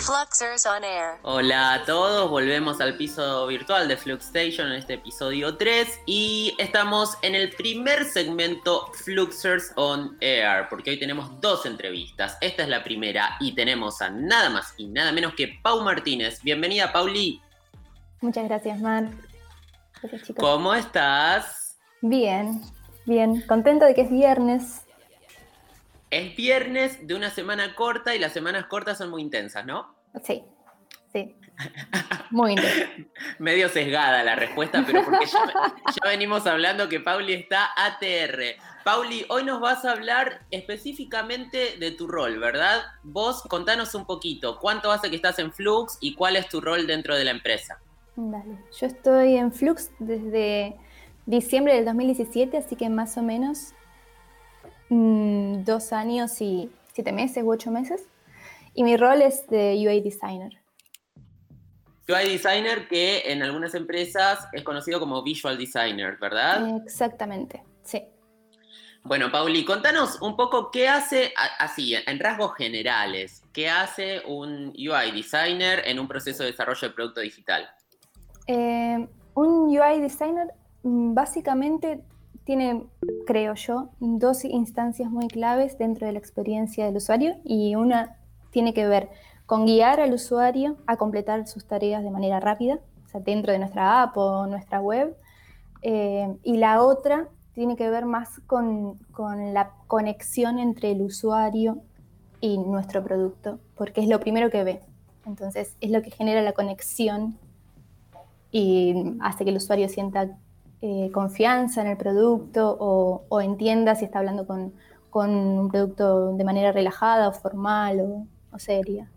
Fluxers on Air. Hola a todos, volvemos al piso virtual de Flux Station en este episodio 3 y estamos en el primer segmento Fluxers on Air porque hoy tenemos dos entrevistas. Esta es la primera y tenemos a nada más y nada menos que Pau Martínez. Bienvenida, Pauli. Muchas gracias, Mar. Gracias, chicos. ¿Cómo estás? Bien, bien. Contento de que es viernes. Es viernes de una semana corta y las semanas cortas son muy intensas, ¿no? Sí, sí. Muy intenso. Medio sesgada la respuesta, pero porque ya, ya venimos hablando que Pauli está ATR. Pauli, hoy nos vas a hablar específicamente de tu rol, ¿verdad? Vos contanos un poquito, ¿cuánto hace que estás en Flux y cuál es tu rol dentro de la empresa? Dale. Yo estoy en Flux desde diciembre del 2017, así que más o menos mm, dos años y siete meses u ocho meses. Y mi rol es de UA Designer. UI Designer que en algunas empresas es conocido como Visual Designer, ¿verdad? Exactamente, sí. Bueno, Pauli, contanos un poco qué hace, así, en rasgos generales, qué hace un UI Designer en un proceso de desarrollo de producto digital. Eh, un UI designer mm, básicamente tiene, creo yo, dos instancias muy claves dentro de la experiencia del usuario y una tiene que ver con guiar al usuario a completar sus tareas de manera rápida, o sea, dentro de nuestra app o nuestra web. Eh, y la otra tiene que ver más con, con la conexión entre el usuario y nuestro producto, porque es lo primero que ve. Entonces, es lo que genera la conexión y hace que el usuario sienta eh, confianza en el producto o, o entienda si está hablando con, con un producto de manera relajada o formal o, o seria.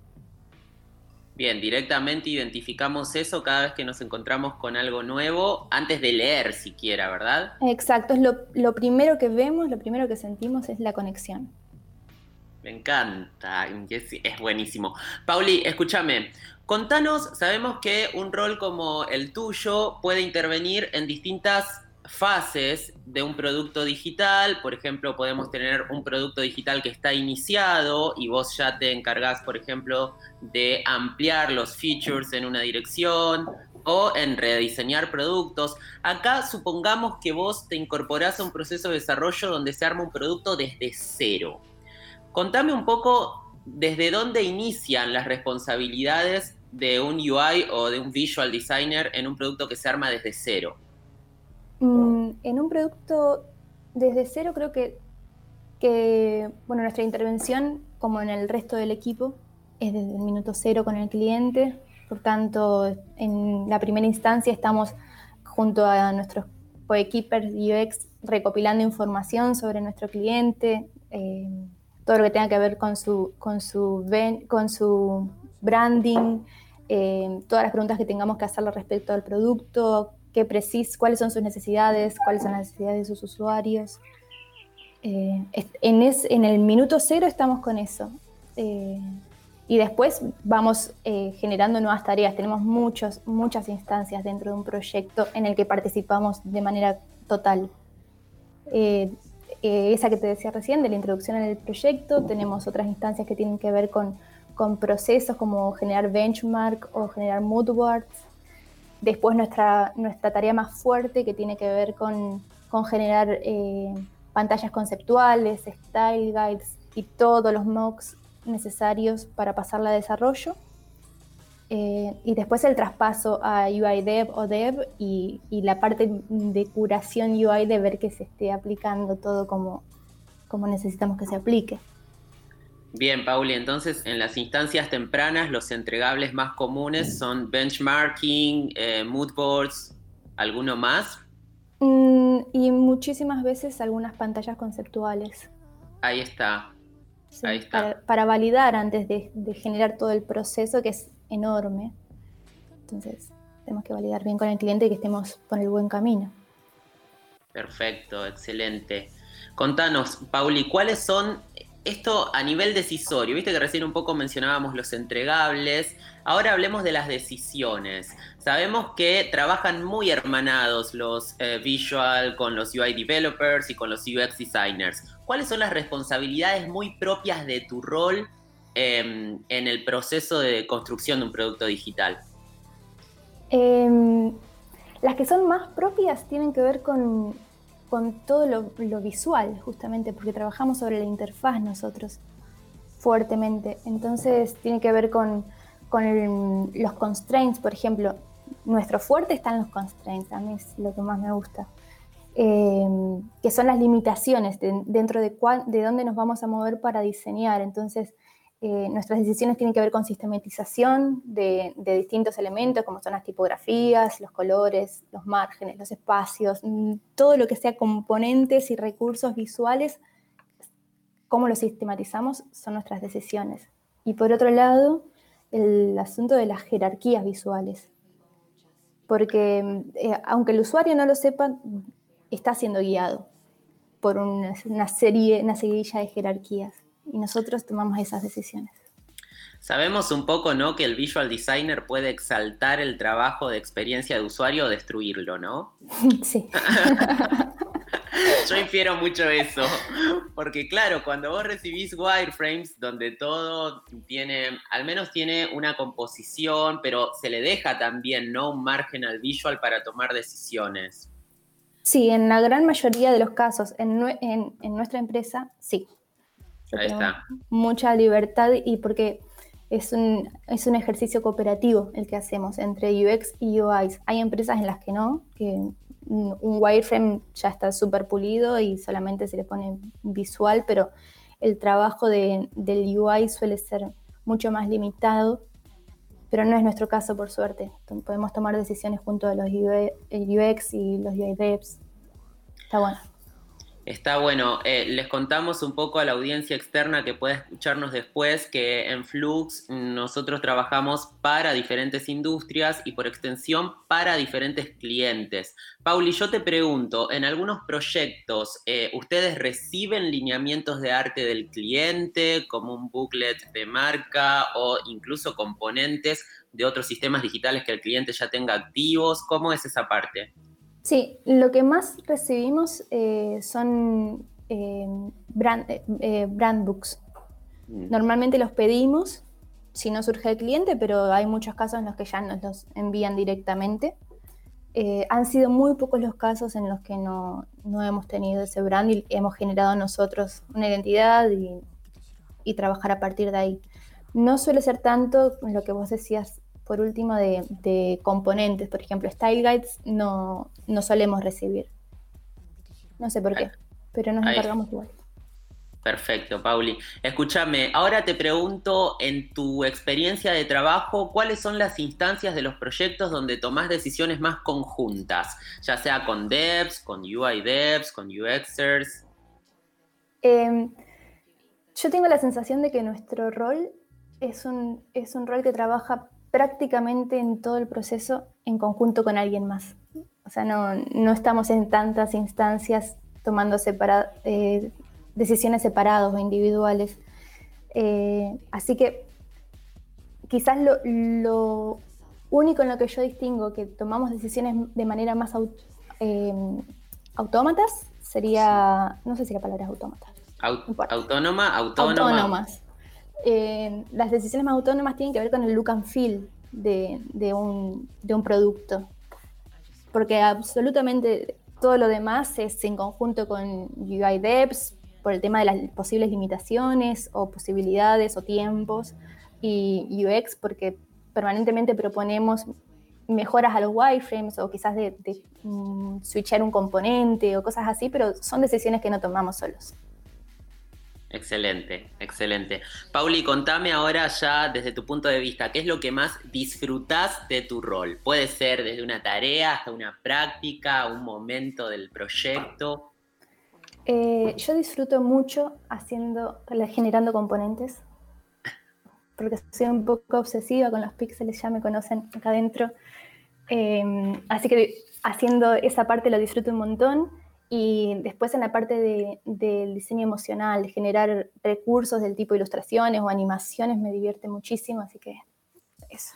Bien, directamente identificamos eso cada vez que nos encontramos con algo nuevo, antes de leer siquiera, ¿verdad? Exacto, es lo, lo primero que vemos, lo primero que sentimos es la conexión. Me encanta, es, es buenísimo. Pauli, escúchame, contanos, sabemos que un rol como el tuyo puede intervenir en distintas fases de un producto digital. Por ejemplo, podemos tener un producto digital que está iniciado y vos ya te encargás, por ejemplo, de ampliar los features en una dirección o en rediseñar productos. Acá supongamos que vos te incorporás a un proceso de desarrollo donde se arma un producto desde cero. Contame un poco desde dónde inician las responsabilidades de un UI o de un visual designer en un producto que se arma desde cero. Mm, en un producto desde cero creo que, que, bueno, nuestra intervención, como en el resto del equipo, es desde el minuto cero con el cliente. Por tanto, en la primera instancia estamos junto a nuestros coequippers UX recopilando información sobre nuestro cliente, eh, todo lo que tenga que ver con su, con su, con su branding, eh, todas las preguntas que tengamos que hacerle respecto al producto, qué precis, cuáles son sus necesidades, cuáles son las necesidades de sus usuarios. Eh, en, es- en el minuto cero estamos con eso. Eh, y después vamos eh, generando nuevas tareas. Tenemos muchos, muchas instancias dentro de un proyecto en el que participamos de manera total. Eh, eh, esa que te decía recién, de la introducción el proyecto, tenemos otras instancias que tienen que ver con, con procesos como generar benchmark o generar mood boards. Después nuestra, nuestra tarea más fuerte que tiene que ver con, con generar eh, pantallas conceptuales, style guides y todos los mocks necesarios para pasarla a desarrollo. Eh, y después el traspaso a UI Dev o Dev y, y la parte de curación UI de ver que se esté aplicando todo como, como necesitamos que se aplique. Bien, Pauli, entonces en las instancias tempranas los entregables más comunes son benchmarking, eh, mood boards, ¿alguno más? Mm, y muchísimas veces algunas pantallas conceptuales. Ahí está. Sí, Ahí está. Para, para validar antes de, de generar todo el proceso que es enorme. Entonces, tenemos que validar bien con el cliente y que estemos por el buen camino. Perfecto, excelente. Contanos, Pauli, ¿cuáles son esto a nivel decisorio? Viste que recién un poco mencionábamos los entregables. Ahora hablemos de las decisiones. Sabemos que trabajan muy hermanados los eh, visual con los UI developers y con los UX designers. ¿Cuáles son las responsabilidades muy propias de tu rol em, en el proceso de construcción de un producto digital? Em, las que son más propias tienen que ver con, todo lo, visual, justamente, porque trabajamos sobre la interfaz nosotros fuertemente. Entonces tiene que ver con, los constraints, por ejemplo. Nuestro fuerte está en los constraints, a mí es lo que más me gusta. Em, que son las limitaciones dentro de, de dónde nos vamos a mover para diseñar. Entonces, eh, nuestras decisiones tienen que ver con sistematización de, distintos elementos, como son las tipografías, los colores, los márgenes, los espacios, mm, todo lo que sea componentes y recursos visuales, cómo los sistematizamos son nuestras decisiones. Y por otro lado, el asunto de las jerarquías visuales. Porque eh, aunque el usuario no lo sepa, está siendo guiado por una, una serie, una seguidilla de jerarquías y nosotros tomamos esas decisiones. Sabemos un poco, ¿no? Que el visual designer puede exaltar el trabajo de experiencia de usuario o destruirlo, ¿no? Sí. Yo infiero mucho eso, porque claro, cuando vos recibís wireframes donde todo tiene, al menos tiene una composición, pero se le deja también, ¿no? Un margen al visual para tomar decisiones. Sí, en la gran mayoría de los casos, en, en nuestra empresa, sí. Ahí está. Mucha libertad y porque es un, es un ejercicio cooperativo el que hacemos entre UX y UIs. Hay empresas en las que no, que un wireframe ya está súper pulido y solamente se le pone visual, pero el trabajo de, del UI suele ser mucho más limitado, pero no es nuestro caso por suerte. Podemos tomar decisiones junto a los UX y los UI devs. Está bueno. Está bueno. Eh, les contamos un poco a la audiencia externa que puede escucharnos después que en Flux nosotros trabajamos para diferentes industrias y por extensión para diferentes clientes. Pauli, yo te pregunto, en algunos proyectos, eh, ¿ustedes reciben lineamientos de arte del cliente como un booklet de marca o incluso componentes de otros sistemas digitales que el cliente ya tenga activos? ¿Cómo es esa parte? Sí, lo que más recibimos eh, son eh, brand, eh, brand, books. Mm. Normalmente los pedimos si no surge el cliente, pero hay muchos casos en los que ya nos los envían directamente. han sido muy pocos los casos en los que no, hemos tenido ese brand y hemos generado nosotros una identidad y, y trabajar a partir de ahí. No suele ser tanto lo que vos decías por último, de, componentes. Por ejemplo, Style Guides no, no solemos recibir. No sé por qué, pero nos encargamos igual. Perfecto, Pauli. Escúchame, ahora te pregunto, en tu experiencia de trabajo, ¿cuáles son las instancias de los proyectos donde tomás decisiones más conjuntas? Ya sea con devs, con UI devs, con UXers. Em, yo tengo la sensación de que nuestro rol es un, es un rol que trabaja prácticamente en todo el proceso en conjunto con alguien más. O sea, no, estamos en tantas instancias tomando eh, decisiones separadas o individuales. Eh, así que quizás lo, único en lo que yo distingo que tomamos decisiones de manera más eh, autómatas sería, no sé si la palabra es autómata. autónoma, autónoma. Autónomas. Eh, las decisiones más autónomas tienen que ver con el look and feel de, un, producto. Porque absolutamente todo lo demás es en conjunto con UI Devs por el tema de las posibles limitaciones o posibilidades o tiempos y UX porque permanentemente proponemos mejoras a los wireframes o quizás de, mm, switchar un componente o cosas así, pero son decisiones que no tomamos solos. Excelente, excelente. Pauli, contame ahora ya desde tu punto de vista, ¿qué es lo que más disfrutás de tu rol? Puede ser desde una tarea hasta una práctica, un momento del proyecto. Eh, yo disfruto mucho haciendo, generando componentes, porque soy un poco obsesiva con los píxeles, ya me conocen acá adentro. Eh, así que haciendo esa parte lo disfruto un montón. Y después en la parte del diseño emocional, generar recursos del tipo ilustraciones o animaciones me divierte muchísimo, así que eso.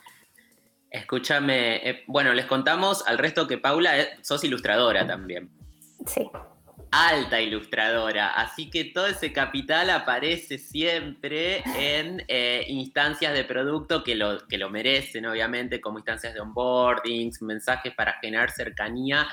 Escúchame, eh, bueno, les contamos al resto que Paula, sos ilustradora también. Sí. alta ilustradora, así que todo ese capital aparece siempre en eh, instancias de producto que lo, que lo merecen, obviamente, como instancias de onboardings, mensajes para generar cercanía.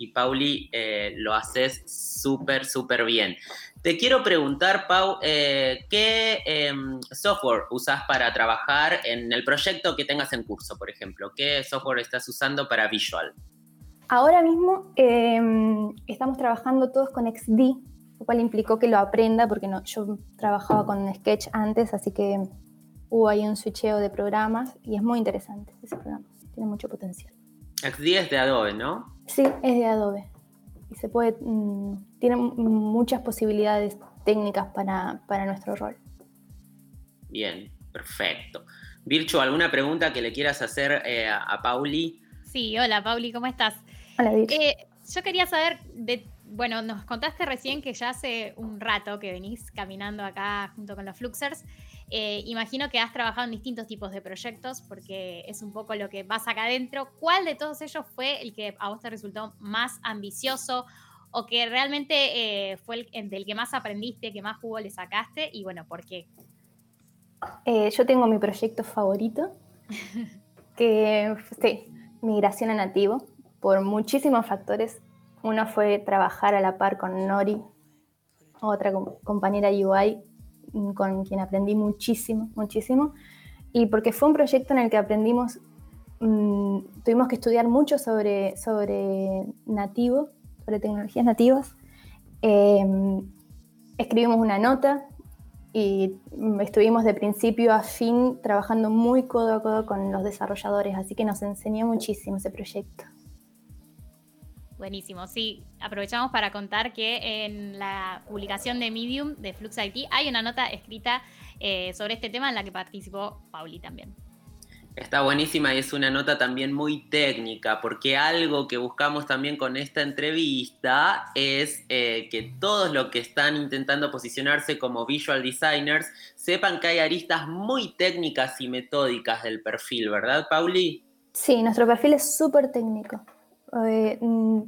Y Pauli, eh, lo haces súper, súper bien. Te quiero preguntar, Pau, eh, ¿qué em, software usas para trabajar en el proyecto que tengas en curso, por ejemplo? ¿Qué software estás usando para Visual? Ahora mismo em, estamos trabajando todos con XD, lo cual implicó que lo aprenda, porque yo trabajaba con Sketch antes, así que hubo ahí un switcheo de programas y es muy interesante ese programa, tiene mucho potencial. XD es de Adobe, ¿no? Sí, es de Adobe. Y se puede, mm, tiene muchas posibilidades técnicas para, para nuestro rol. Bien, perfecto. Vircho, ¿alguna pregunta que le quieras hacer eh, a Pauli? Sí, hola Pauli, ¿cómo estás? Eh, yo quería saber, de, bueno, nos contaste recién que ya hace un rato que venís caminando acá junto con los Fluxers. Eh, imagino que has trabajado en distintos tipos de proyectos porque es un poco lo que vas acá adentro. ¿Cuál de todos ellos fue el que a vos te resultó más ambicioso o que realmente eh, fue el del que más aprendiste, que más jugo le sacaste y bueno, ¿por qué? yo tengo mi proyecto favorito, que sí, migración a nativo por muchísimos factores. Uno fue trabajar a la par con Nori, otra compañera UI con quien aprendí muchísimo, muchísimo. Y porque fue un proyecto en el que aprendimos, mm, tuvimos que estudiar mucho sobre, sobre nativo, sobre tecnologías nativas. Em, escribimos una nota y estuvimos de principio a fin trabajando muy codo a codo con los desarrolladores, así que nos enseñó muchísimo ese proyecto. Buenísimo, sí. Aprovechamos para contar que en la publicación de Medium de Flux IT hay una nota escrita eh, sobre este tema en la que participó Pauli también. Está buenísima y es una nota también muy técnica, porque algo que buscamos también con esta entrevista es eh, que todos los que están intentando posicionarse como visual designers sepan que hay aristas muy técnicas y metódicas del perfil, ¿verdad, Pauli? Sí, nuestro perfil es súper técnico. Eh, mm,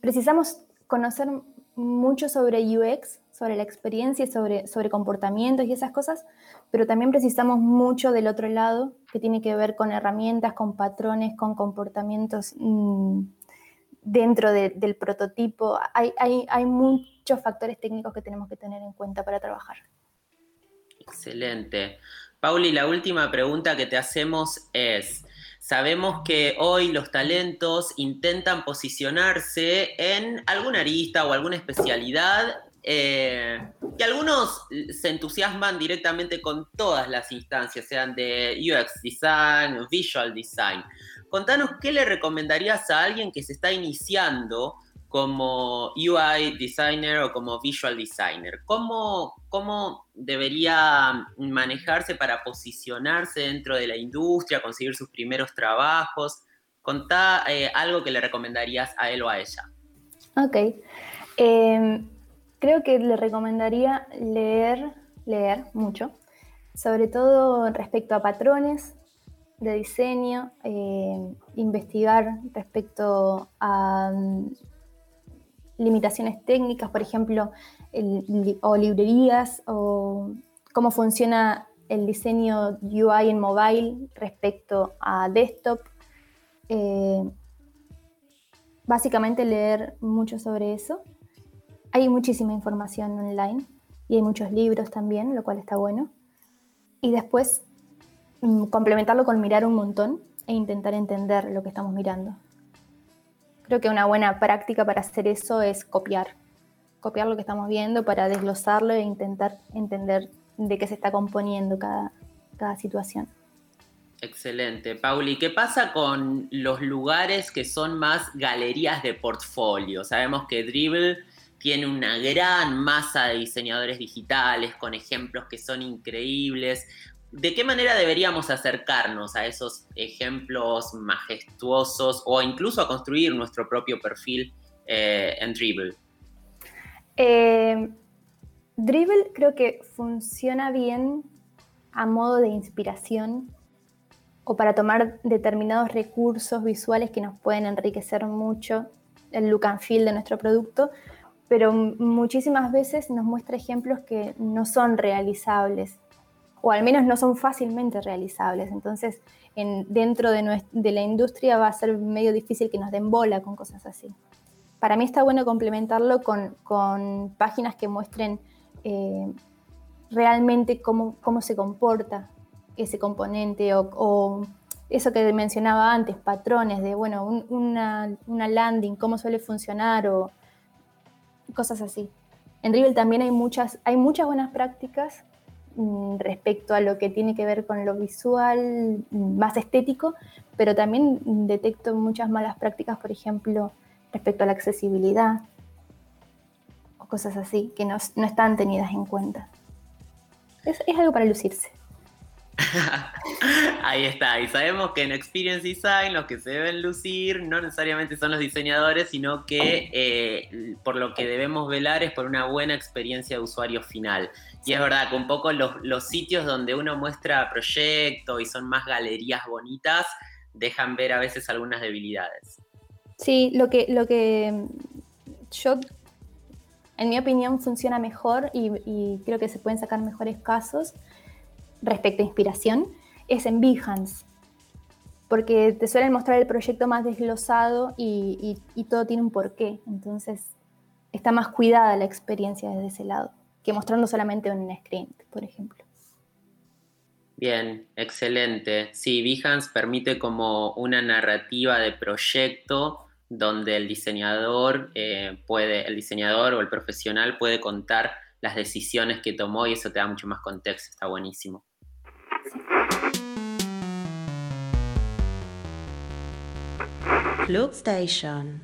precisamos conocer mucho sobre UX, sobre la experiencia, sobre, sobre comportamientos y esas cosas, pero también precisamos mucho del otro lado, que tiene que ver con herramientas, con patrones, con comportamientos mm, dentro del prototipo. Hay, hay, hay muchos factores técnicos que tenemos que tener en cuenta para trabajar. Excelente. Pauli, la última pregunta que te hacemos es, Sabemos que hoy los talentos intentan posicionarse en alguna arista o alguna especialidad eh, algunos se entusiasman directamente con todas las instancias, sean de UX design visual design. Contanos qué le recomendarías a alguien que se está iniciando como UI designer o como visual designer? ¿Cómo, ¿Cómo debería manejarse para posicionarse dentro de la industria, conseguir sus primeros trabajos? Contá eh, algo que le recomendarías a él o a ella. Ok. Em, creo que le recomendaría leer, leer mucho, sobre todo respecto a patrones de diseño, eh, investigar respecto a limitaciones técnicas, por ejemplo, o librerías, o cómo funciona el diseño UI en mobile respecto a desktop. Eh, básicamente leer mucho sobre eso. Hay muchísima información online y hay muchos libros también, lo cual está bueno. Y después mm, complementarlo con mirar un montón e intentar entender lo que estamos mirando. Creo que una buena práctica para hacer eso es copiar. Copiar lo que estamos viendo para desglosarlo e intentar entender de qué se está componiendo cada, cada situación. Excelente. Pauli, ¿qué pasa con los lugares que son más galerías de portfolio? Sabemos que Dribble tiene una gran masa de diseñadores digitales con ejemplos que son increíbles. ¿De qué manera deberíamos acercarnos a esos ejemplos majestuosos o incluso a construir nuestro propio perfil eh, en Dribble? Eh, Dribble creo que funciona bien a modo de inspiración o para tomar determinados recursos visuales que nos pueden enriquecer mucho el look and feel de nuestro producto, pero muchísimas veces nos muestra ejemplos que no son realizables, o al menos no son fácilmente realizables. Entonces, dentro de, la industria va a ser medio difícil que nos den bola con cosas así. Para mí está bueno complementarlo con, páginas que muestren eh, realmente cómo, se comporta ese componente o, eso que mencionaba antes, patrones de, bueno, una, una, landing, cómo suele funcionar o cosas así. En Rivel también hay muchas, hay muchas buenas prácticas respecto a lo que tiene que ver con lo visual, mm, más estético, pero también detecto muchas malas prácticas, por ejemplo, respecto a la accesibilidad o cosas así, que no, están tenidas en cuenta. es algo para lucirse. Ahí está, y sabemos que en Experience Design los que se deben lucir no necesariamente son los diseñadores, sino que eh, por lo que debemos velar es por una buena experiencia de usuario final. Y es verdad que un poco los, sitios donde uno muestra proyecto y son más galerías bonitas, dejan ver a veces algunas debilidades. Sí, lo que, lo que yo, en mi opinión, funciona mejor y, y creo que se pueden sacar mejores casos respecto a inspiración es en Behance, porque te suelen mostrar el proyecto más desglosado y, todo tiene un porqué. Entonces está más cuidada la experiencia desde ese lado que mostrando solamente un screen, por ejemplo. Bien, excelente. Sí, Behance permite como una narrativa de proyecto donde el diseñador eh, puede, el diseñador o el profesional puede contar las decisiones que tomó y eso te da mucho más contexto, está buenísimo. Loop Station.